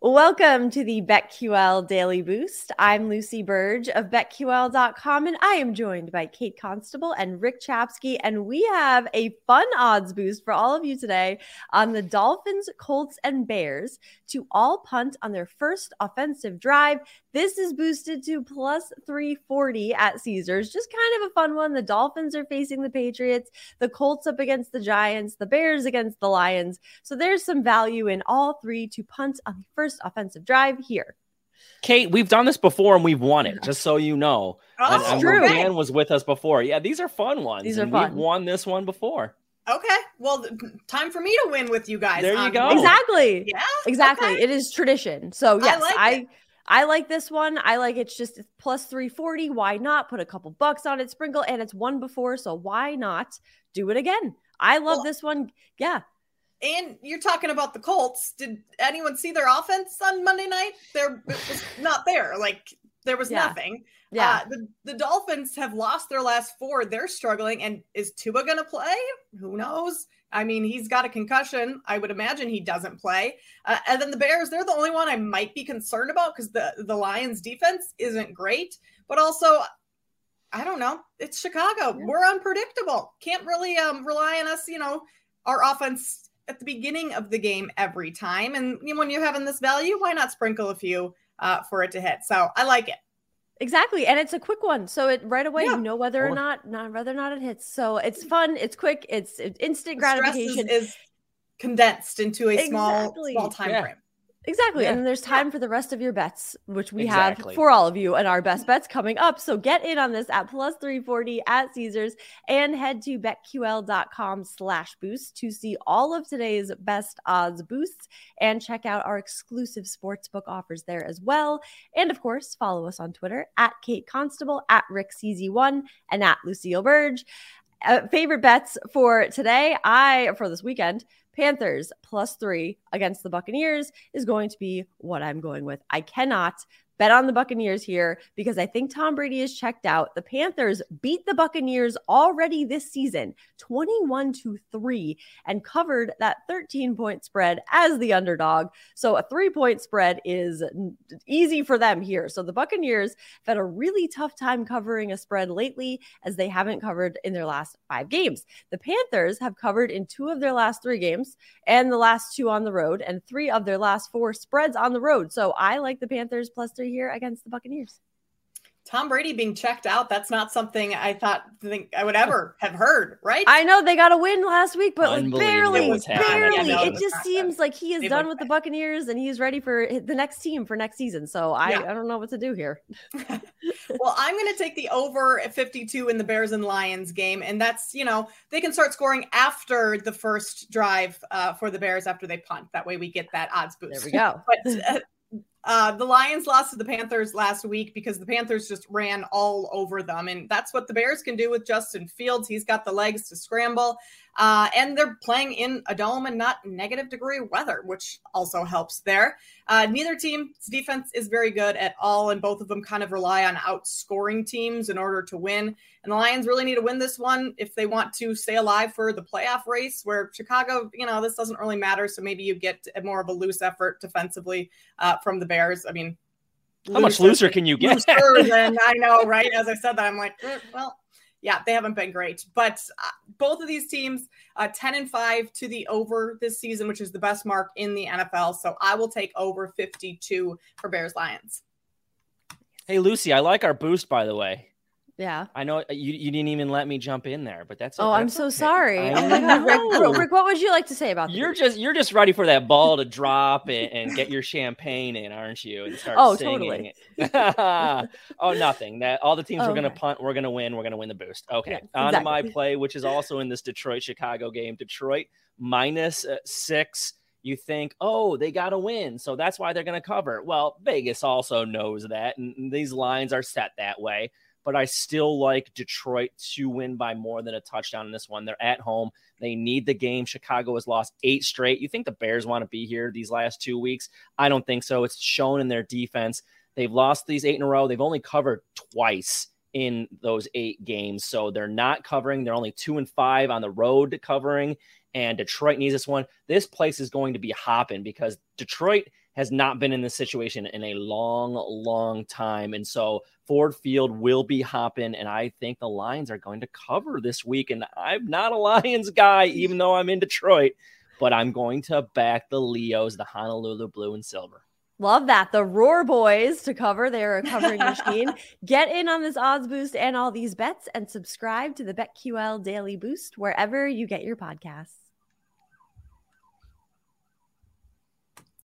Welcome to the BetQL Daily Boost. I'm Lucy Burge of BetQL.com, and I am joined by Kate Constable and Rick Chapsky. And we have a fun odds boost for all of you today on the Dolphins, Colts, and Bears to all punt on their first offensive drive. This is boosted to plus 340 at Caesars. Just kind of a fun one. The Dolphins are facing the Patriots, the Colts up against the Giants, the Bears against the Lions. So there's some value in all three to punt on the first first offensive drive here. Kate, we've done this before and we've won it, just so you know. Oh, and, and true. Dan was with us before. Yeah, these are fun ones. These are and fun. We've won this one before. Okay. Well, time for me to win with you guys. There you Um, go. Exactly. Yeah. Exactly. Okay. It is tradition. So yes, like I. I like this one. I like it's just plus 340. Why not put a couple bucks on it, sprinkle, and it's won before. So why not do it again? I love Well- this one. Yeah. And you're talking about the Colts. Did anyone see their offense on Monday night? There was not there. Like there was Yeah. nothing. Yeah. Uh, the, the Dolphins have lost their last four. They're struggling. And is Tua going to play? Who knows? I mean, he's got a concussion. I would imagine he doesn't play. Uh, and then the Bears, they're the only one I might be concerned about because the, the Lions defense isn't great. But also, I don't know. It's Chicago. Yeah. We're unpredictable. Can't really um, rely on us, you know, our offense at the beginning of the game every time. And when you're having this value, why not sprinkle a few uh, for it to hit? So I like it. Exactly. And it's a quick one. So it right away Yeah. you know whether or not not whether or not it hits. So it's fun, it's quick, it's it's instant The stress is, gratification. is condensed into a small small time Yeah. frame. Exactly. Yeah. And then there's time for the rest of your bets, which we Exactly. have for all of you and our best bets coming up. So get in on this at plus 340 at Caesars and head to betql.com slash boost to see all of today's best odds boosts and check out our exclusive sportsbook offers there as well. And of course, follow us on Twitter at Kate Constable, at Rick CZ1, and at Lucille Burge. Uh, favorite bets for today, I for this weekend, Panthers plus three against the Buccaneers is going to be what I'm going with. I cannot bet on the Buccaneers here because I think Tom Brady is checked out. The Panthers beat the Buccaneers already this season, 21 to 3, and covered that 13 point spread as the underdog. So a three point spread is easy for them here. So the Buccaneers have had a really tough time covering a spread lately as they haven't covered in their last five games. The Panthers have covered in two of their last three games and the last two on the road, and three of their last four spreads on the road. So I like the Panthers plus three here against the Buccaneers. Tom Brady being checked out, that's not something I thought think I would ever have heard, right? I know they got a win last week, but like barely, barely. Yeah, no, it just not seems good. like he is They done look with the. Buccaneers and he's ready for the next team for next season. So I, Yeah. I don't know what to do here. well, I'm going to take the over at 52 in the Bears and Lions game. And that's, you know, they can start scoring after the first drive uh, for the Bears after they punt. That way we get that odds boost. There we go. But uh, uh, the Lions lost to the Panthers last week because the Panthers just ran all over them. And that's what the Bears can do with Justin Fields. He's got the legs to scramble. Uh, and they're playing in a dome and not negative degree weather, which also helps there. Uh, neither team's defense is very good at all, and both of them kind of rely on outscoring teams in order to win. And the Lions really need to win this one if they want to stay alive for the playoff race, where Chicago, you know, this doesn't really matter. So maybe you get more of a loose effort defensively uh, from the Bears. I mean, How much looser can you get? looser than I know, right? As I said that, I'm like, eh, well, yeah, they haven't been great. But uh, both of these teams, uh, 10 and 5 to the over this season, which is the best mark in the NFL. So I will take over 52 for Bears Lions. Hey, Lucy, I like our boost, by the way. Yeah. I know uh, you, you didn't even let me jump in there, but that's Oh, I'm so okay. sorry. I Oh my God, Rick. Rick, what would you like to say about that? You're just you're just ready for that ball to drop and, and get your champagne in, aren't you? And start Oh, singing. oh, nothing. That all the teams Oh, we're gonna okay. punt, we're gonna win, we're gonna win the boost. Okay, Yes, on to my play, which is also in this Detroit Chicago game. Detroit minus uh, six, you think, oh, they got to win. So that's why they're going to cover. Well, Vegas also knows that. And these lines are set that way. But I still like Detroit to win by more than a touchdown in this one. They're at home. They need the game. Chicago has lost eight straight. You think the Bears want to be here these last two weeks? I don't think so. It's shown in their defense. They've lost these eight in a row. They've only covered twice in those eight games. So they're not covering. They're only two and five on the road to covering. And Detroit needs this one. This place is going to be hopping because Detroit has not been in this situation in a long, long time. And so Ford Field will be hopping. And I think the Lions are going to cover this week. And I'm not a Lions guy, even though I'm in Detroit, but I'm going to back the Leos, the Honolulu blue and silver. Love that. The Roar Boys to cover. They're a covering machine. Get in on this odds boost and all these bets and subscribe to the BetQL Daily Boost wherever you get your podcasts.